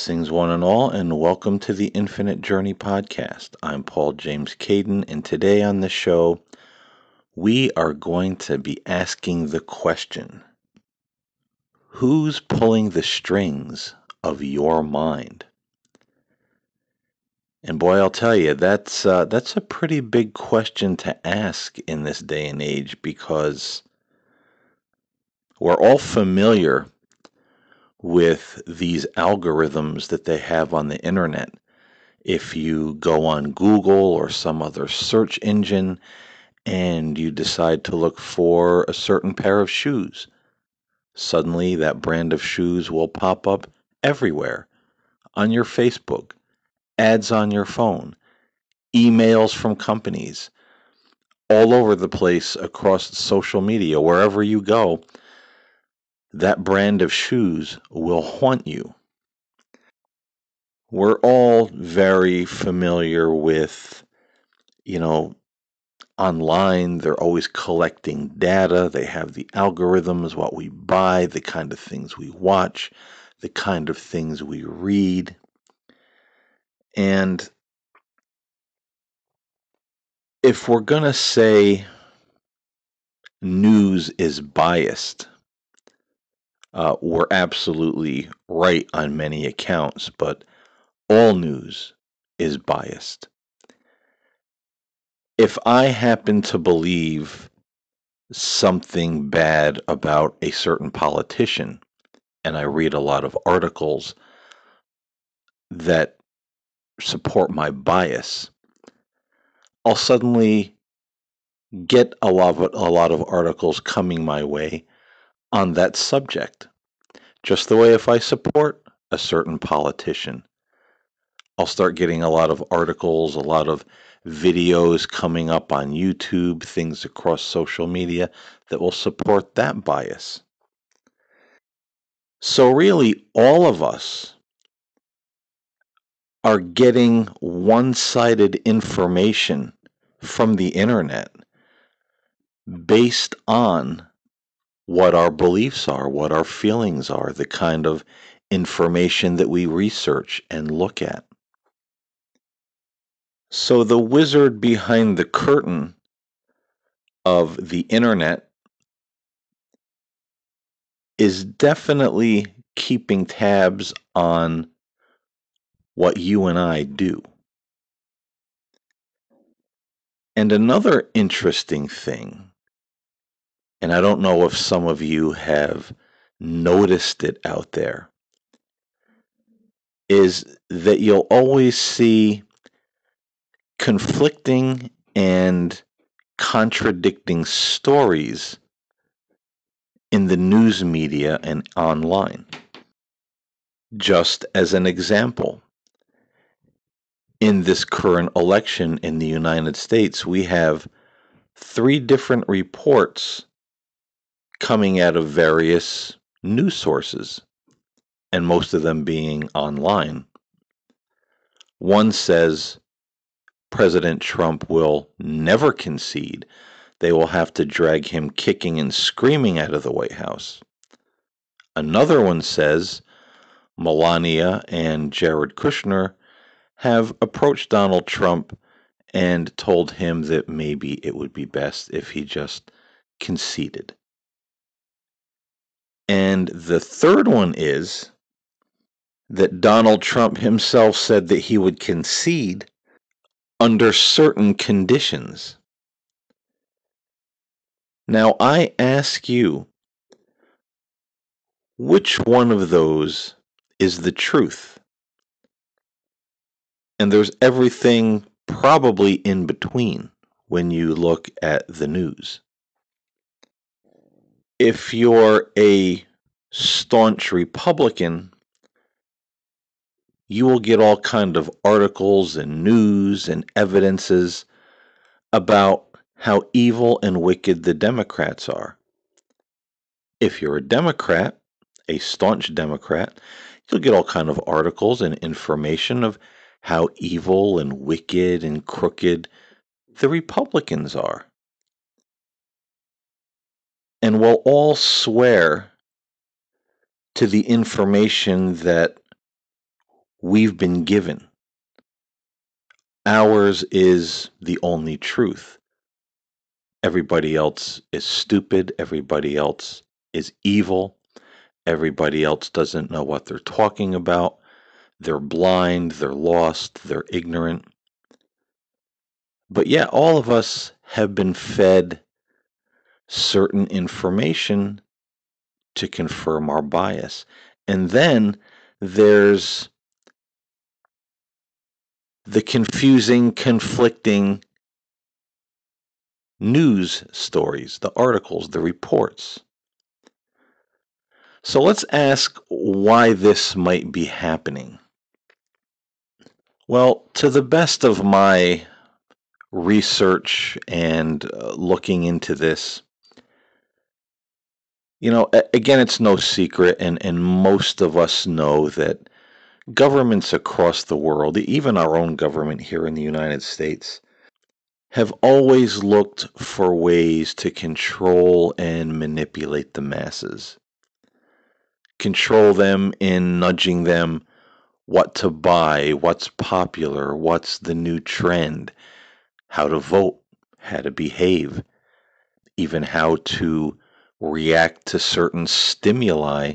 Blessings, one and all, and welcome to the Infinite Journey podcast. I'm Paul James Caiden, and today on the show, we are going to be asking the question Who's pulling the strings of your mind? And boy, I'll tell you, that's uh, that's a pretty big question to ask in this day and age because we're all familiar with these algorithms that they have on the internet. If you go on Google or some other search engine and you decide to look for a certain pair of shoes, suddenly that brand of shoes will pop up everywhere on your Facebook, ads on your phone, emails from companies, all over the place across social media, wherever you go that brand of shoes will haunt you. We're all very familiar with, you know, online, they're always collecting data. They have the algorithms, what we buy, the kind of things we watch, the kind of things we read. And if we're going to say news is biased, uh, were absolutely right on many accounts, but all news is biased. If I happen to believe something bad about a certain politician, and I read a lot of articles that support my bias, I'll suddenly get a lot of, a lot of articles coming my way on that subject. Just the way if I support a certain politician, I'll start getting a lot of articles, a lot of videos coming up on YouTube, things across social media that will support that bias. So, really, all of us are getting one sided information from the internet based on what our beliefs are, what our feelings are, the kind of information that we research and look at. So, the wizard behind the curtain of the internet is definitely keeping tabs on what you and I do. And another interesting thing and I don't know if some of you have noticed it out there, is that you'll always see conflicting and contradicting stories in the news media and online. Just as an example, in this current election in the United States, we have three different reports coming out of various news sources, and most of them being online. One says President Trump will never concede. They will have to drag him kicking and screaming out of the White House. Another one says Melania and Jared Kushner have approached Donald Trump and told him that maybe it would be best if he just conceded. And the third one is that Donald Trump himself said that he would concede under certain conditions. Now, I ask you, which one of those is the truth? And there's everything probably in between when you look at the news if you're a staunch Republican, you will get all kind of articles and news and evidences about how evil and wicked the Democrats are. If you're a Democrat, a staunch Democrat, you'll get all kind of articles and information of how evil and wicked and crooked the Republicans are and we'll all swear to the information that we've been given. Ours is the only truth. Everybody else is stupid. Everybody else is evil. Everybody else doesn't know what they're talking about. They're blind, they're lost, they're ignorant. But yet, all of us have been fed certain information to confirm our bias. And then there's the confusing, conflicting news stories, the articles, the reports. So let's ask why this might be happening. Well, to the best of my research and uh, looking into this, you know, again, it's no secret, and, and most of us know that governments across the world, even our own government here in the United States, have always looked for ways to control and manipulate the masses. Control them in nudging them what to buy, what's popular, what's the new trend, how to vote, how to behave, even how to react to certain stimuli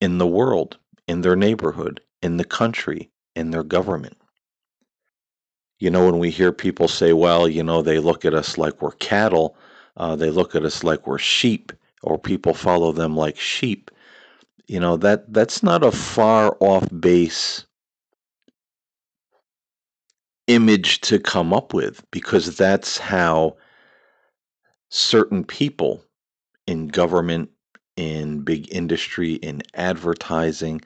in the world, in their neighborhood, in the country, in their government. You know, when we hear people say, well, you know, they look at us like we're cattle, uh, they look at us like we're sheep, or people follow them like sheep. You know, that that's not a far off base image to come up with because that's how certain people in government, in big industry, in advertising.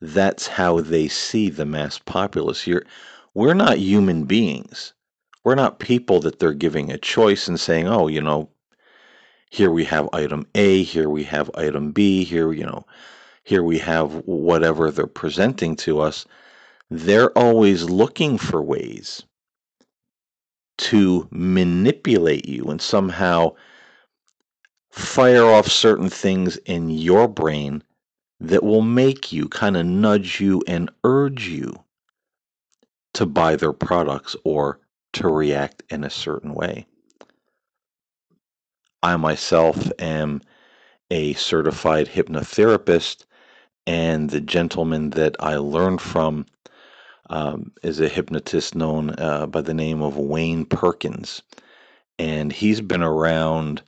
That's how they see the mass populace. You're, we're not human beings. We're not people that they're giving a choice and saying, oh, you know, here we have item A, here we have item B, here, you know, here we have whatever they're presenting to us. They're always looking for ways to manipulate you and somehow fire off certain things in your brain that will make you kind of nudge you and urge you to buy their products or to react in a certain way. I myself am a certified hypnotherapist, and the gentleman that I learned from um, is a hypnotist known uh, by the name of Wayne Perkins. And he's been around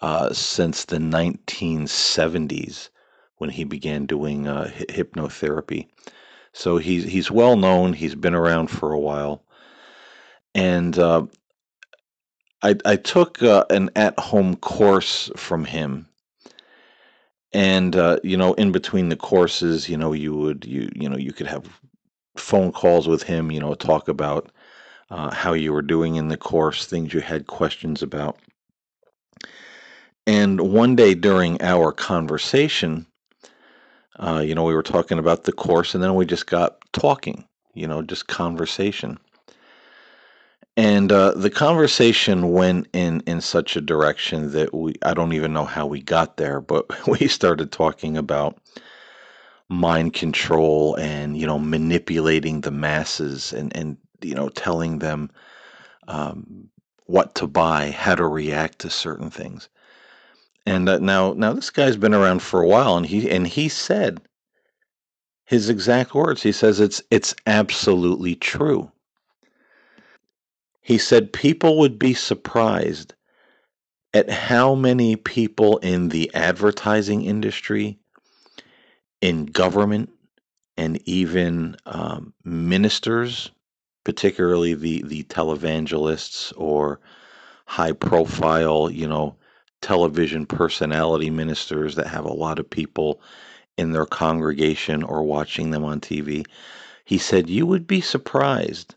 uh, since the 1970s when he began doing uh, hypnotherapy. So he's he's well known. He's been around for a while, and uh, I I took uh, an at home course from him. And uh, you know, in between the courses, you know, you would you you know you could have phone calls with him. You know, talk about uh, how you were doing in the course, things you had questions about. And one day during our conversation, uh, you know, we were talking about the course, and then we just got talking, you know, just conversation. And uh, the conversation went in in such a direction that we I don't even know how we got there, but we started talking about mind control and you know manipulating the masses and and you know telling them um, what to buy, how to react to certain things. And uh, now, now this guy's been around for a while, and he and he said his exact words. He says it's it's absolutely true. He said people would be surprised at how many people in the advertising industry, in government, and even um, ministers, particularly the the televangelists or high profile, you know, television personality ministers that have a lot of people in their congregation or watching them on TV. He said, You would be surprised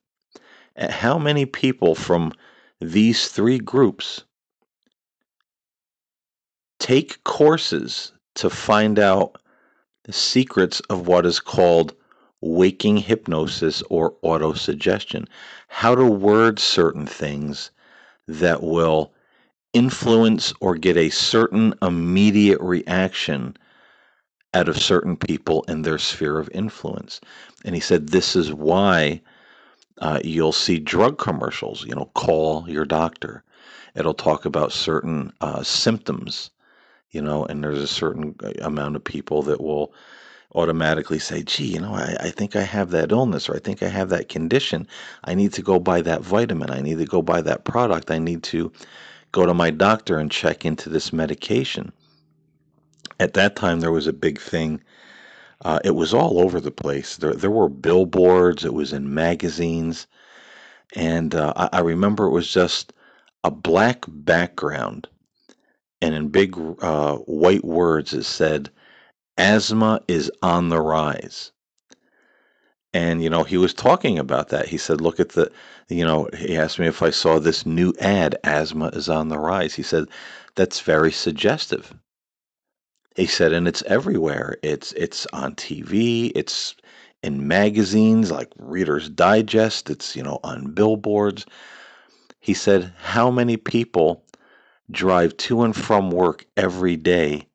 at how many people from these three groups take courses to find out the secrets of what is called waking hypnosis or autosuggestion. How to word certain things that will influence or get a certain immediate reaction out of certain people in their sphere of influence. And he said this is why uh, you'll see drug commercials, you know, call your doctor. It'll talk about certain uh, symptoms, you know, and there's a certain uh, amount of people that will automatically say, gee, you know, I, I think I have that illness or I think I have that condition. I need to go buy that vitamin. I need to go buy that product. I need to go to my doctor and check into this medication. At that time, there was a big thing. Uh, it was all over the place. There, there were billboards. It was in magazines, and uh, I, I remember it was just a black background, and in big uh, white words it said, "Asthma is on the rise." And you know, he was talking about that. He said, "Look at the, you know," he asked me if I saw this new ad, "Asthma is on the rise." He said, "That's very suggestive." He said, and it's everywhere. It's it's on TV. It's in magazines like Reader's Digest. It's you know on billboards. He said, how many people drive to and from work every day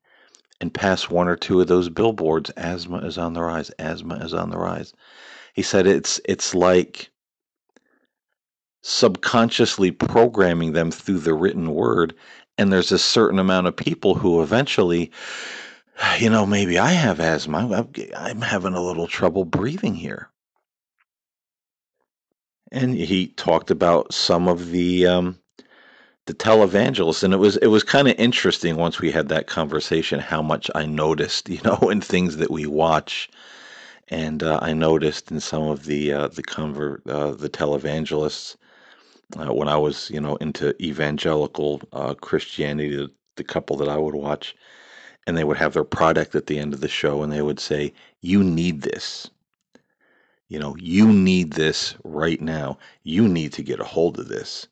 and pass one or two of those billboards? Asthma is on the rise. Asthma is on the rise. He said it's it's like subconsciously programming them through the written word and there's a certain amount of people who eventually you know maybe i have asthma i'm, having a little trouble breathing here and he talked about some of the um, the televangelists and it was it was kind of interesting once we had that conversation how much i noticed you know in things that we watch and uh, i noticed in some of the uh, the convert uh, the televangelists uh, when I was, you know, into evangelical uh, Christianity, the, the couple that I would watch, and they would have their product at the end of the show, and they would say, "You need this." You know, you need this right now. You need to get a hold of this.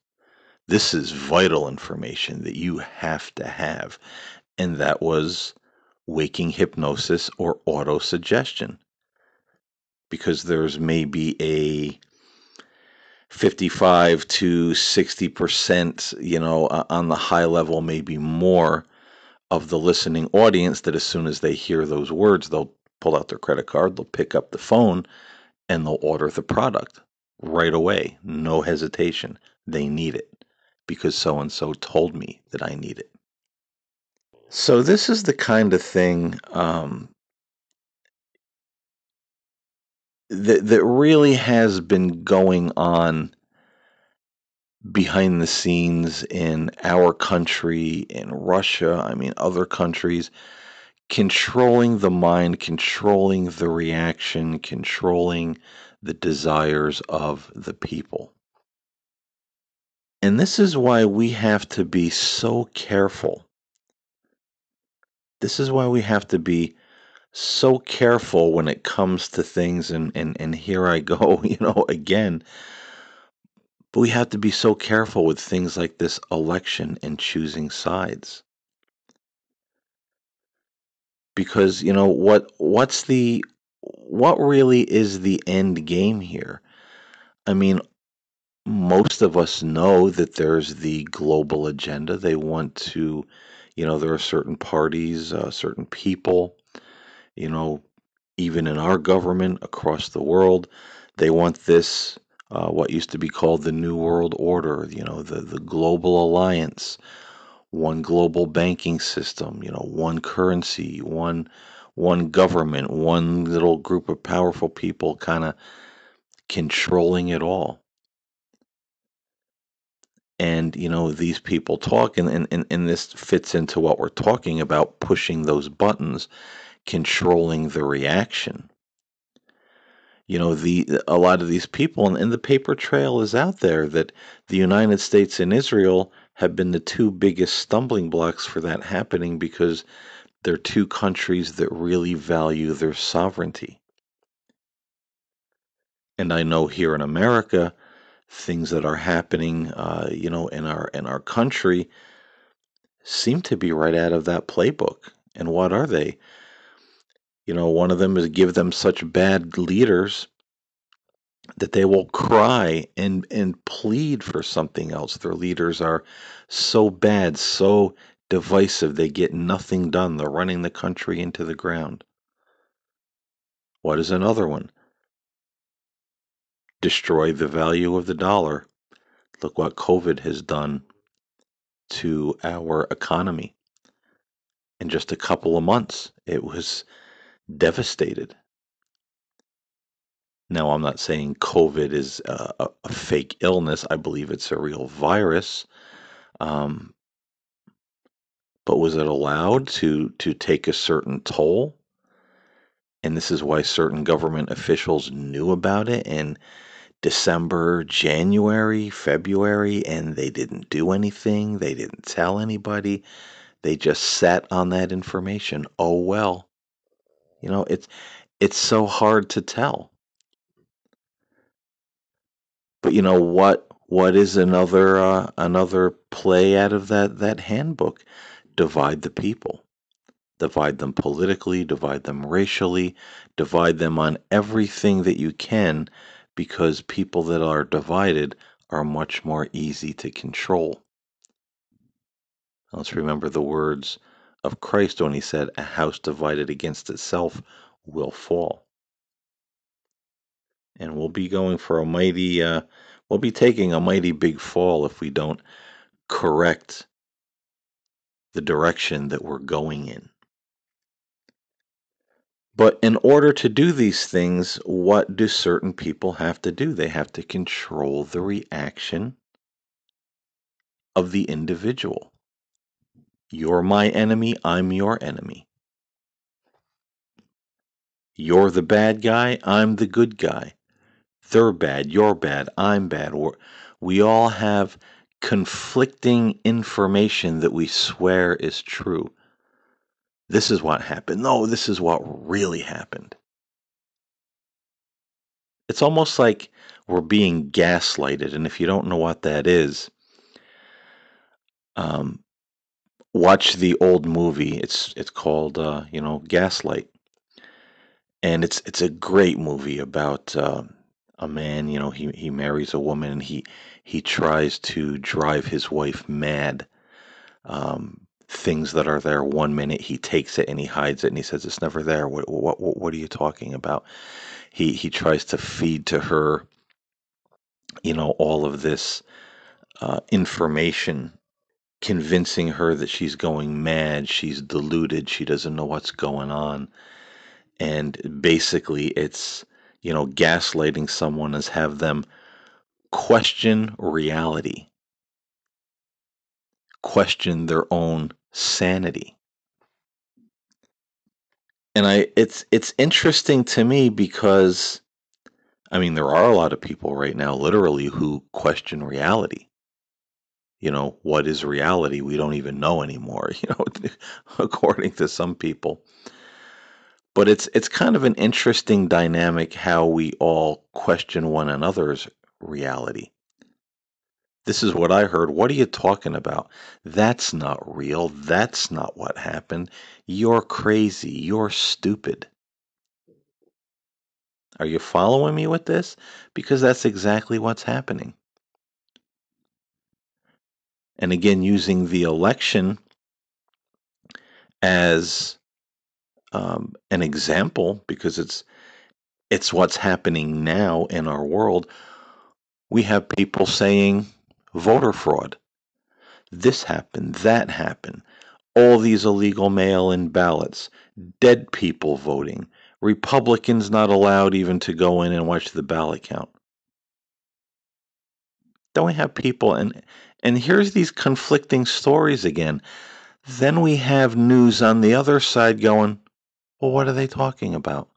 This is vital information that you have to have. And that was waking hypnosis or auto suggestion. Because there's maybe a 55 to 60%, you know, uh, on the high level, maybe more of the listening audience that as soon as they hear those words, they'll pull out their credit card, they'll pick up the phone, and they'll order the product right away. No hesitation. They need it because so and so told me that I need it. So, this is the kind of thing um, that that really has been going on behind the scenes in our country, in Russia, I mean other countries, controlling the mind, controlling the reaction, controlling the desires of the people. And this is why we have to be so careful. This is why we have to be so careful when it comes to things and and and here I go, you know, again. But we have to be so careful with things like this election and choosing sides. Because, you know, what what's the what really is the end game here? I mean, most of us know that there's the global agenda. They want to, you know, there are certain parties, uh, certain people you know, even in our government across the world, they want this, uh, what used to be called the New World Order, you know, the, the global alliance, one global banking system, you know, one currency, one one government, one little group of powerful people kind of controlling it all. And, you know, these people talk, and, and, and this fits into what we're talking about pushing those buttons controlling the reaction. You know, the a lot of these people and, and the paper trail is out there that the United States and Israel have been the two biggest stumbling blocks for that happening because they're two countries that really value their sovereignty. And I know here in America, things that are happening, uh, you know, in our in our country, seem to be right out of that playbook. And what are they? You know, one of them is give them such bad leaders that they will cry and and plead for something else. Their leaders are so bad, so divisive, they get nothing done. They're running the country into the ground. What is another one? Destroy the value of the dollar. Look what COVID has done to our economy. In just a couple of months, it was devastated. Now, I'm not saying COVID is a, a fake illness. I believe it's a real virus. Um, but was it allowed to to take a certain toll? And this is why certain government officials knew about it in December, January, February, and they didn't do anything. They didn't tell anybody. They just sat on that information. Oh well. You know, it's it's so hard to tell. But you know what what is another uh, another play out of that that handbook? Divide the people. Divide them politically, divide them racially, divide them on everything that you can because people that are divided are much more easy to control. Let's remember the words of Christ when he said, A house divided against itself will fall. And we'll be going for a mighty, uh, we'll be taking a mighty big fall if we don't correct the direction that we're going in. But in order to do these things, what do certain people have to do? They have to control the reaction of the individual. You're my enemy, I'm your enemy. You're the bad guy, I'm the good guy. They're bad, you're bad, I'm bad. We all have conflicting information that we swear is true. This is what happened. No, this is what really happened. It's almost like we're being gaslighted. And if you don't know what that is, um, watch the old movie. It's it's called uh, you know Gaslight, and it's it's a great movie about uh, a man. You know he he marries a woman and he he tries to drive his wife mad. Um, things that are there one minute he takes it and he hides it and he says it's never there. What what what are you talking about? He he tries to feed to her you know all of this uh, information convincing her that she's going mad she's deluded she doesn't know what's going on. And basically it's you know gaslighting someone is have them question reality question their own sanity. And I it's it's interesting to me because I mean there are a lot of people right now literally who question reality. You know, what is reality? We don't even know anymore, you know, according to some people. But it's it's kind of an interesting dynamic how we all question one another's reality. This is what I heard. What are you talking about? That's not real. That's not what happened. You're crazy. You're stupid. Are you following me with this? Because that's exactly what's happening. And again, using the election as um, an example, because it's it's what's happening now in our world. We have people saying voter fraud. This happened, that happened. All these illegal mail in ballots, dead people voting, Republicans not allowed even to go in and watch the ballot count. Then we have people, and, and here's these conflicting stories again. Then we have news on the other side going, well, what are they talking about?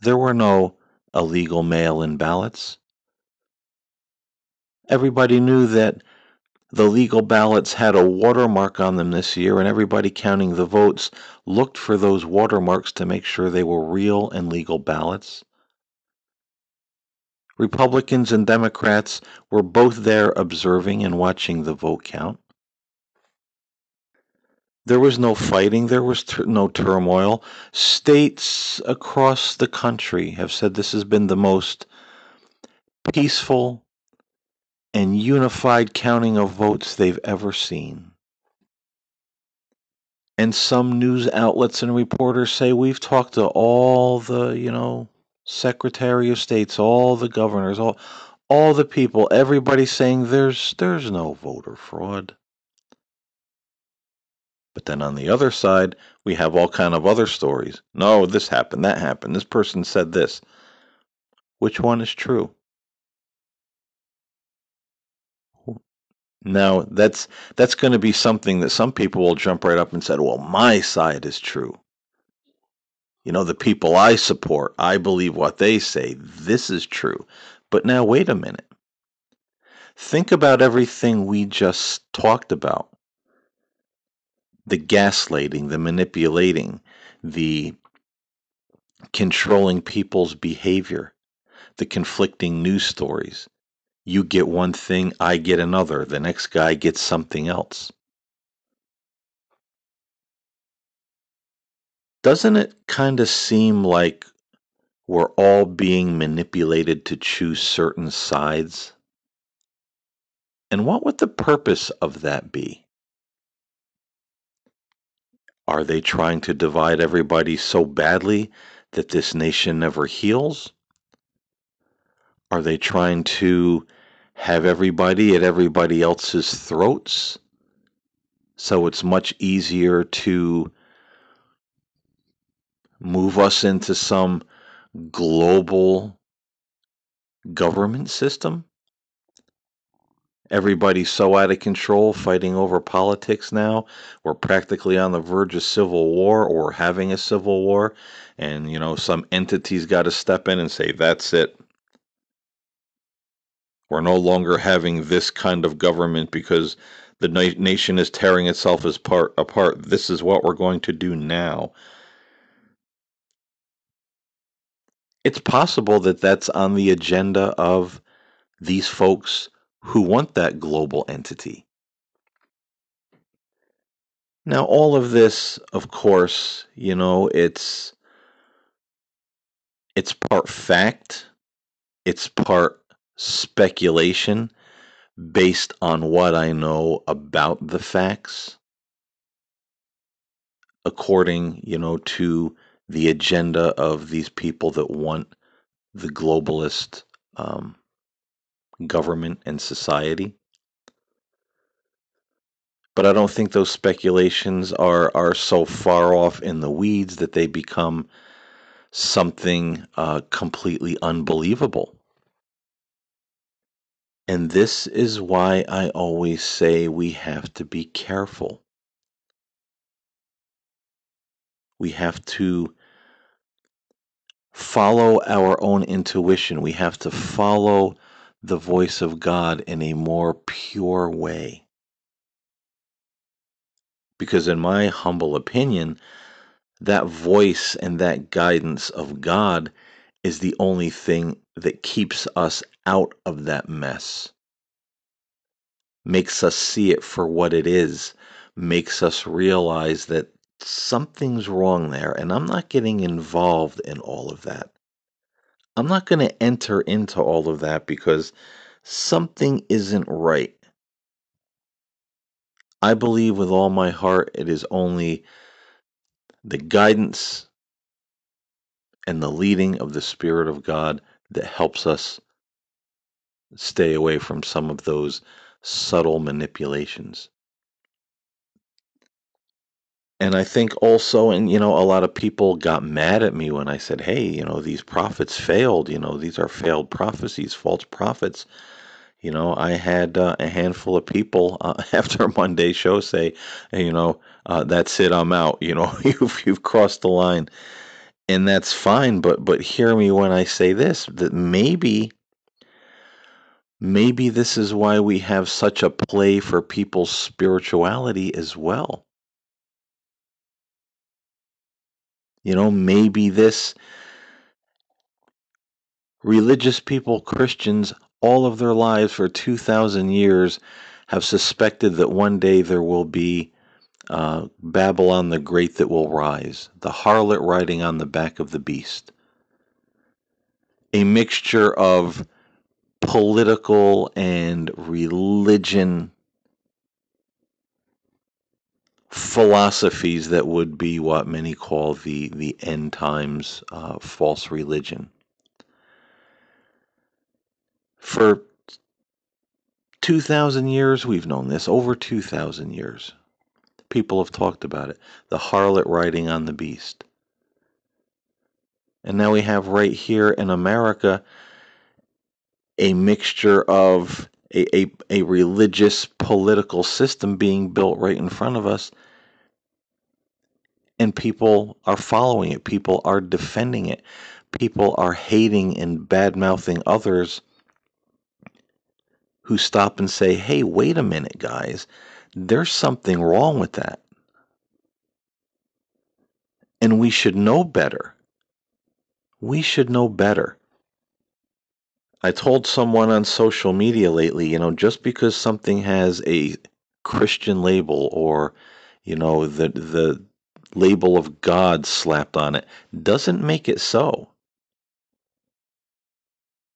There were no illegal mail in ballots. Everybody knew that the legal ballots had a watermark on them this year, and everybody counting the votes looked for those watermarks to make sure they were real and legal ballots. Republicans and Democrats were both there observing and watching the vote count. There was no fighting, there was ter- no turmoil. States across the country have said this has been the most peaceful and unified counting of votes they've ever seen. And some news outlets and reporters say we've talked to all the, you know, Secretary of States, all the governors, all all the people, everybody saying there's there's no voter fraud. But then on the other side, we have all kind of other stories. No, this happened, that happened. This person said this. Which one is true? Now, that's that's going to be something that some people will jump right up and say, "Well, my side is true." You know, the people I support, I believe what they say. This is true. But now wait a minute. Think about everything we just talked about the gaslighting, the manipulating, the controlling people's behavior, the conflicting news stories. You get one thing, I get another. The next guy gets something else. Doesn't it kind of seem like we're all being manipulated to choose certain sides? And what would the purpose of that be? Are they trying to divide everybody so badly that this nation never heals? Are they trying to have everybody at everybody else's throats? So it's much easier to move us into some global government system? Everybody's so out of control fighting over politics now. We're practically on the verge of civil war or having a civil war. And, you know, some entity's got to step in and say, that's it. We're no longer having this kind of government because the na- nation is tearing itself part, apart. This is what we're going to do now. It's possible that that's on the agenda of these folks who want that global entity. Now, all of this, of course, you know, it's it's part fact, it's part speculation based on what I know about the facts, according, you know, to the agenda of these people that want the globalist um, government and society. But I don't think those speculations are, are so far off in the weeds that they become something uh, completely unbelievable. And this is why I always say we have to be careful. We have to follow our own intuition. We have to follow the voice of God in a more pure way. Because, in my humble opinion, that voice and that guidance of God is the only thing that keeps us out of that mess, makes us see it for what it is, makes us realize that something's wrong there. And I'm not getting involved in all of that. I'm not going to enter into all of that because something isn't right. I believe with all my heart it is only the guidance and the leading of the Spirit of God that helps us stay away from some of those subtle manipulations. And I think also, and you know, a lot of people got mad at me when I said, hey, you know, these prophets failed. You know, these are failed prophecies, false prophets. You know, I had uh, a handful of people uh, after Monday show say, hey, you know, uh, that's it, I'm out. You know, you've you've crossed the line, and that's fine. But but hear me when I say this: that maybe maybe this is why we have such a play for people's spirituality as well. You know, maybe this religious people, Christians, all of their lives for 2,000 years have suspected that one day there will be uh, Babylon the Great that will rise, the harlot riding on the back of the beast. A mixture of political and religion philosophies that would be what many call the the end times uh, false religion. For 2,000 years, we've known this. Over 2,000 years. People have talked about it. The harlot riding on the beast. And now we have right here in America a mixture of a, a, a religious political system being built right in front of us. And people are following it. People are defending it. People are hating and bad mouthing others who stop and say, hey, wait a minute, guys, there's something wrong with that. And we should know better. We should know better. I told someone on social media lately, you know, just because something has a Christian label or, you know, the the label of God slapped on it doesn't make it so.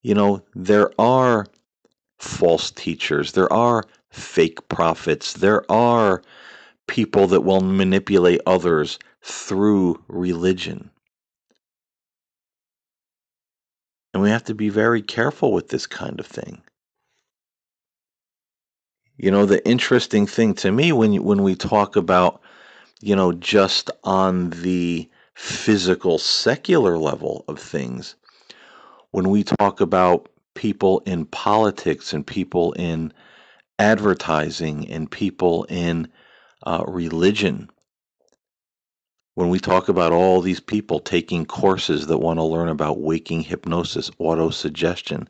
You know, there are false teachers, there are fake prophets, there are people that will manipulate others through religion. And we have to be very careful with this kind of thing. You know, the interesting thing to me when when we talk about, you know, just on the physical secular level of things, when we talk about people in politics and people in advertising and people in uh, religion. When we talk about all these people taking courses that want to learn about waking hypnosis, autosuggestion,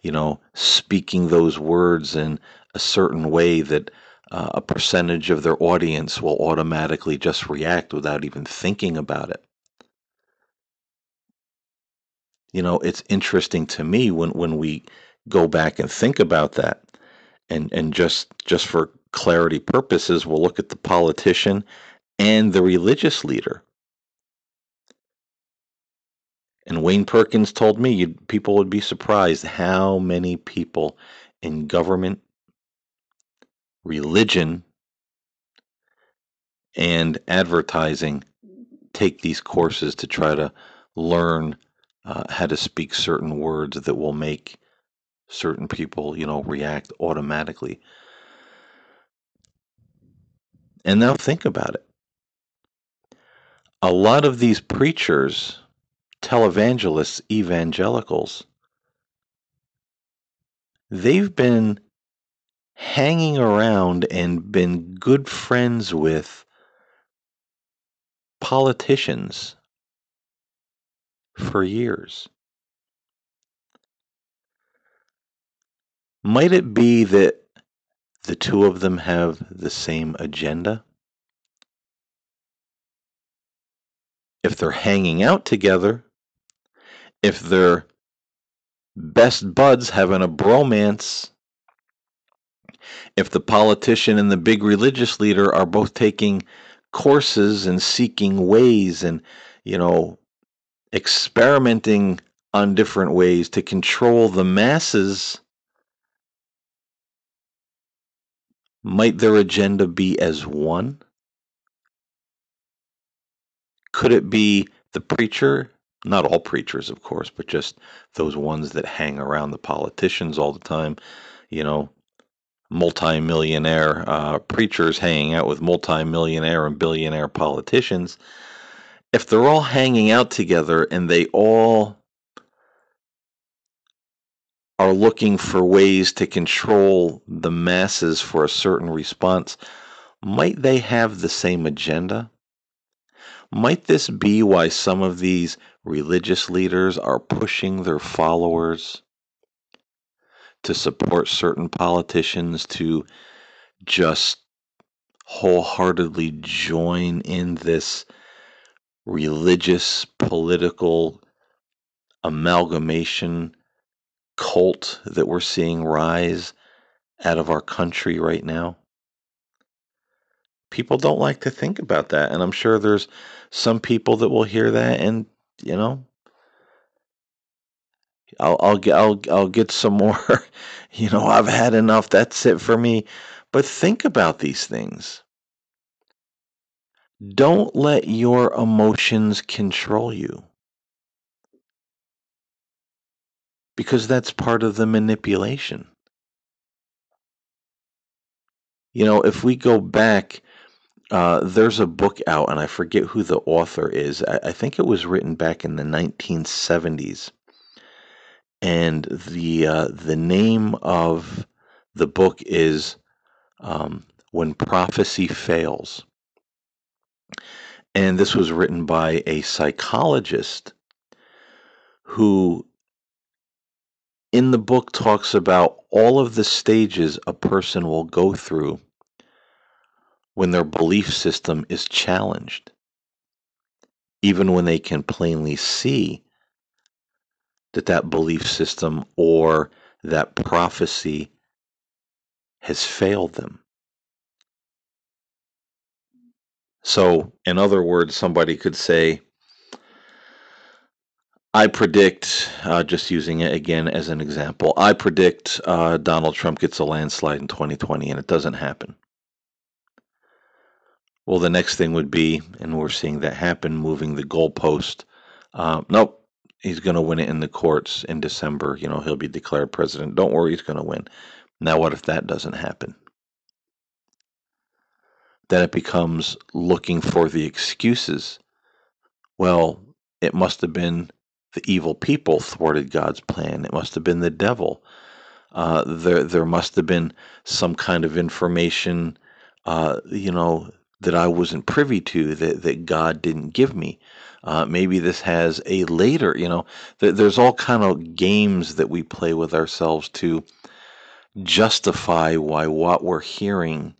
you know, speaking those words in a certain way that uh, a percentage of their audience will automatically just react without even thinking about it. You know, it's interesting to me when when we go back and think about that, and and just just for clarity purposes, we'll look at the politician and the religious leader. And Wayne Perkins told me people would be surprised how many people in government, religion, and advertising take these courses to try to learn uh, how to speak certain words that will make certain people, you know, react automatically. And now think about it. A lot of these preachers, televangelists, evangelicals, they've been hanging around and been good friends with politicians for years. Might it be that the two of them have the same agenda? If they're hanging out together, if they're best buds having a bromance, if the politician and the big religious leader are both taking courses and seeking ways and, you know, experimenting on different ways to control the masses, might their agenda be as one? Could it be the preacher? Not all preachers, of course, but just those ones that hang around the politicians all the time. You know, multimillionaire uh, preachers hanging out with multimillionaire and billionaire politicians if they're all hanging out together and they all are looking for ways to control the masses for a certain response, might they have the same agenda? Might this be why some of these religious leaders are pushing their followers to support certain politicians to just wholeheartedly join in this religious, political amalgamation cult that we're seeing rise out of our country right now? People don't like to think about that. And I'm sure there's some people that will hear that and, you know, I'll I'll get I'll I'll get some more, you know, I've had enough. That's it for me. But think about these things. Don't let your emotions control you. Because that's part of the manipulation. You know, if we go back, uh, there's a book out, and I forget who the author is. I, I think it was written back in the 1970s, and the uh, the name of the book is um, "When Prophecy Fails." And this was written by a psychologist who, in the book, talks about all of the stages a person will go through when their belief system is challenged, even when they can plainly see that that belief system or that prophecy has failed them. So, in other words, somebody could say, I predict, uh, just using it again as an example, I predict uh, Donald Trump gets a landslide in 2020 and it doesn't happen. Well, the next thing would be, and we're seeing that happen, moving the goalpost. Uh, nope, he's going to win it in the courts in December. You know, he'll be declared president. Don't worry, he's going to win. Now, what if that doesn't happen? Then it becomes looking for the excuses. Well, it must have been the evil people thwarted God's plan. It must have been the devil. Uh, there, there must have been some kind of information, uh, you know, that I wasn't privy to that, that God didn't give me. Uh, maybe this has a later, you know, th- there's all kind of games that we play with ourselves to justify why what we're hearing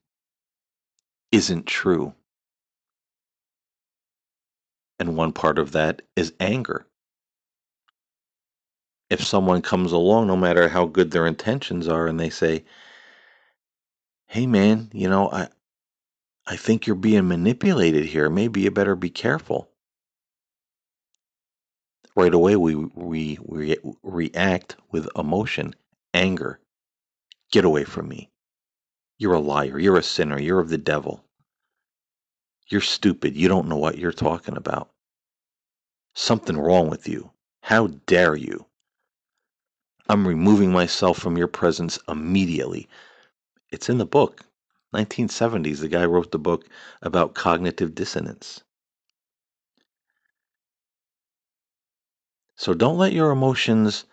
isn't true. And one part of that is anger. If someone comes along, no matter how good their intentions are, and they say, Hey man, you know, I, I think you're being manipulated here. Maybe you better be careful. Right away, we, we, we react with emotion, anger. Get away from me. You're a liar. You're a sinner. You're of the devil. You're stupid. You don't know what you're talking about. Something wrong with you. How dare you? I'm removing myself from your presence immediately. It's in the book. 1970s, the guy wrote the book about cognitive dissonance. So don't let your emotions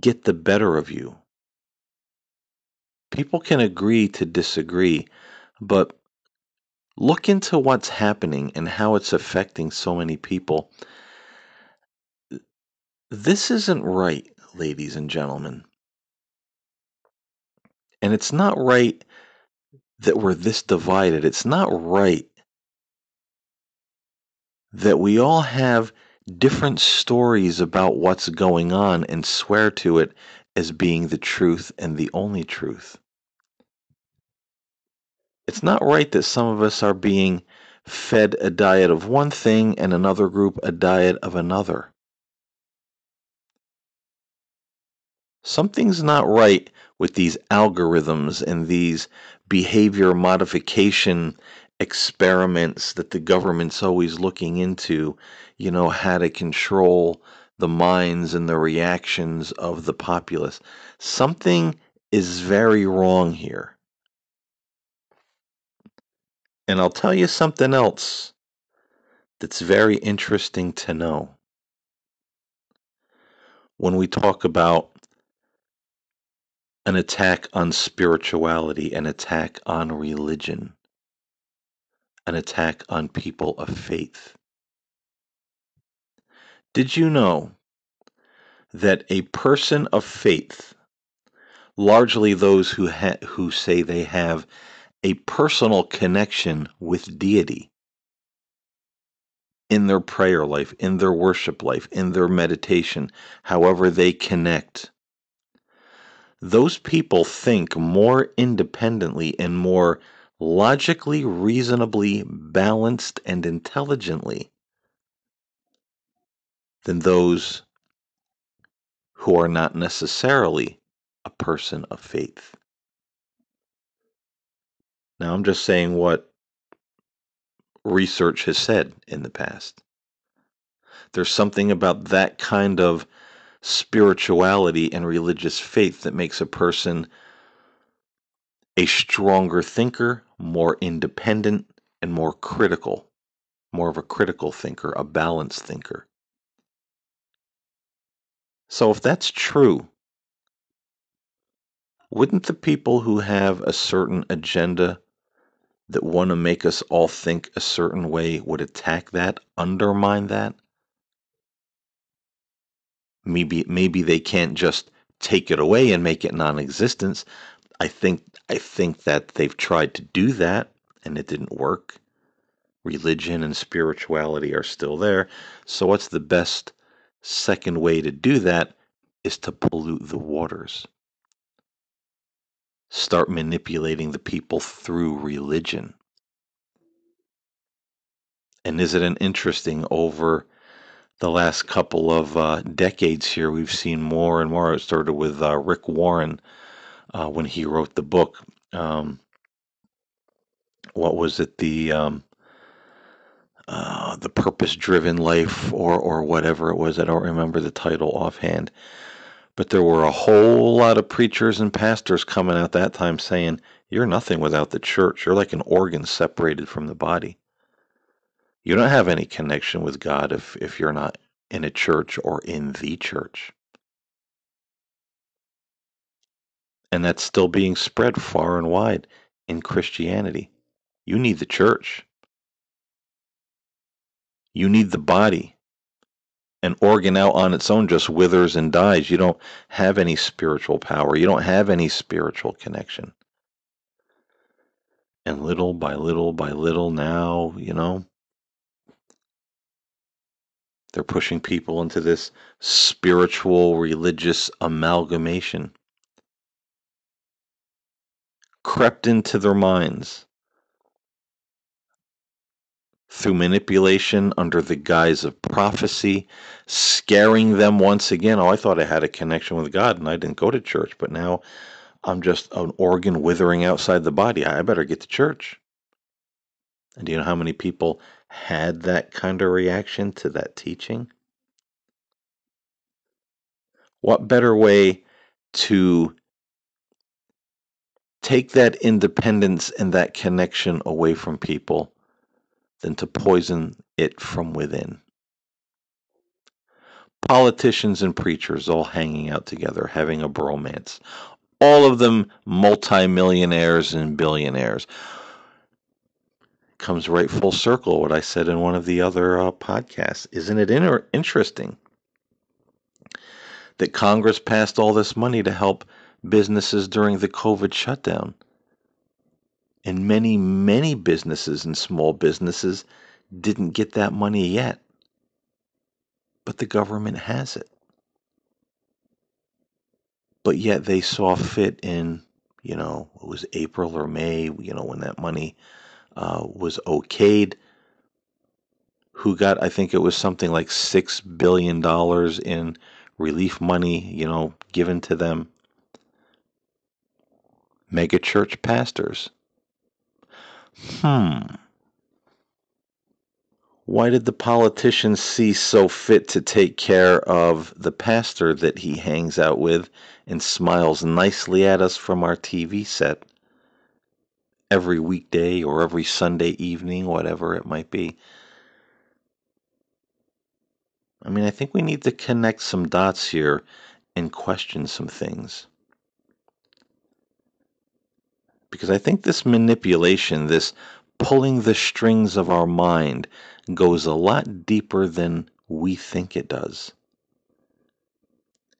get the better of you. People can agree to disagree, but look into what's happening and how it's affecting so many people. This isn't right, ladies and gentlemen. And it's not right that we're this divided. It's not right that we all have different stories about what's going on and swear to it as being the truth and the only truth. It's not right that some of us are being fed a diet of one thing and another group a diet of another. Something's not right with these algorithms and these behavior modification experiments that the government's always looking into, you know, how to control the minds and the reactions of the populace. Something is very wrong here. And I'll tell you something else that's very interesting to know. When we talk about an attack on spirituality, an attack on religion, an attack on people of faith. Did you know that a person of faith, largely those who ha- who say they have a personal connection with deity in their prayer life, in their worship life, in their meditation, however they connect, those people think more independently and more logically, reasonably, balanced, and intelligently than those who are not necessarily a person of faith. Now, I'm just saying what research has said in the past. There's something about that kind of spirituality and religious faith that makes a person a stronger thinker, more independent, and more critical, more of a critical thinker, a balanced thinker. So, if that's true, wouldn't the people who have a certain agenda that want to make us all think a certain way would attack that, undermine that? Maybe maybe they can't just take it away and make it non-existent. I think I think that they've tried to do that and it didn't work. Religion and spirituality are still there. So what's the best second way to do that is to pollute the waters. Start manipulating the people through religion. And is it an interesting over the last couple of uh, decades here, we've seen more and more. It started with uh, Rick Warren uh, when he wrote the book. Um, what was it? The um, uh, the purpose-driven life, or or whatever it was. I don't remember the title offhand. But there were a whole lot of preachers and pastors coming out that time saying, "You're nothing without the church. You're like an organ separated from the body." You don't have any connection with God if, if you're not in a church or in the church. And that's still being spread far and wide in Christianity. You need the church. You need the body. An organ out on its own just withers and dies. You don't have any spiritual power. You don't have any spiritual connection. And little by little by little now, you know, they're pushing people into this spiritual religious amalgamation. Crept into their minds through manipulation under the guise of prophecy, scaring them once again. Oh, I thought I had a connection with God and I didn't go to church, but now I'm just an organ withering outside the body. I better get to church. And do you know how many people had that kind of reaction to that teaching? What better way to take that independence and that connection away from people than to poison it from within? Politicians and preachers all hanging out together, having a bromance. All of them multimillionaires and billionaires comes right full circle what I said in one of the other uh, podcasts. Isn't it inter- interesting that Congress passed all this money to help businesses during the COVID shutdown? And many, many businesses and small businesses didn't get that money yet. But the government has it. But yet they saw fit in, you know, it was April or May, you know, when that money uh, was okayed. Who got, I think it was something like $6 billion in relief money, you know, given to them. Megachurch pastors. Hmm. Why did the politician see so fit to take care of the pastor that he hangs out with and smiles nicely at us from our TV set? Every weekday or every Sunday evening, whatever it might be. I mean, I think we need to connect some dots here and question some things. Because I think this manipulation, this pulling the strings of our mind, goes a lot deeper than we think it does.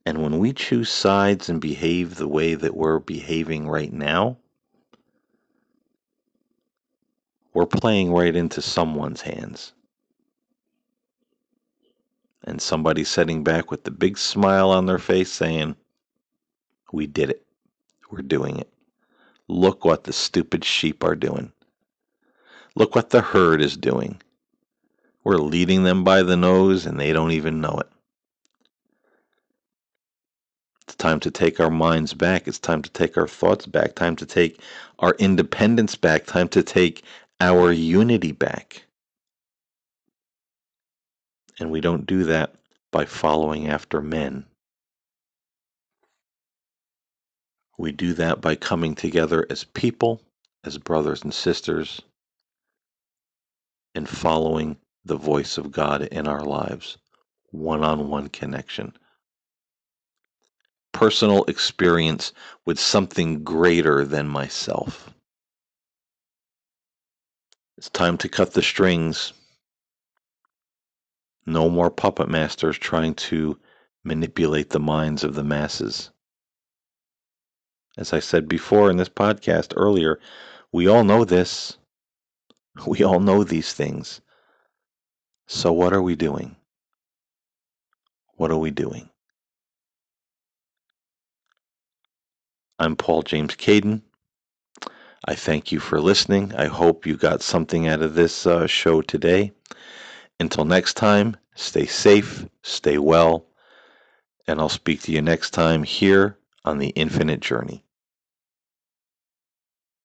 And when we choose sides and behave the way that we're behaving right now, we're playing right into someone's hands. And somebody sitting back with the big smile on their face saying, We did it. We're doing it. Look what the stupid sheep are doing. Look what the herd is doing. We're leading them by the nose and they don't even know it. It's time to take our minds back. It's time to take our thoughts back. Time to take our independence back. Time to take our unity back. And we don't do that by following after men. We do that by coming together as people, as brothers and sisters, and following the voice of God in our lives. One on one connection. Personal experience with something greater than myself. It's time to cut the strings. No more puppet masters trying to manipulate the minds of the masses. As I said before in this podcast earlier, we all know this. We all know these things. So, what are we doing? What are we doing? I'm Paul James Caiden. I thank you for listening. I hope you got something out of this uh, show today. Until next time, stay safe, stay well, and I'll speak to you next time here on the Infinite Journey.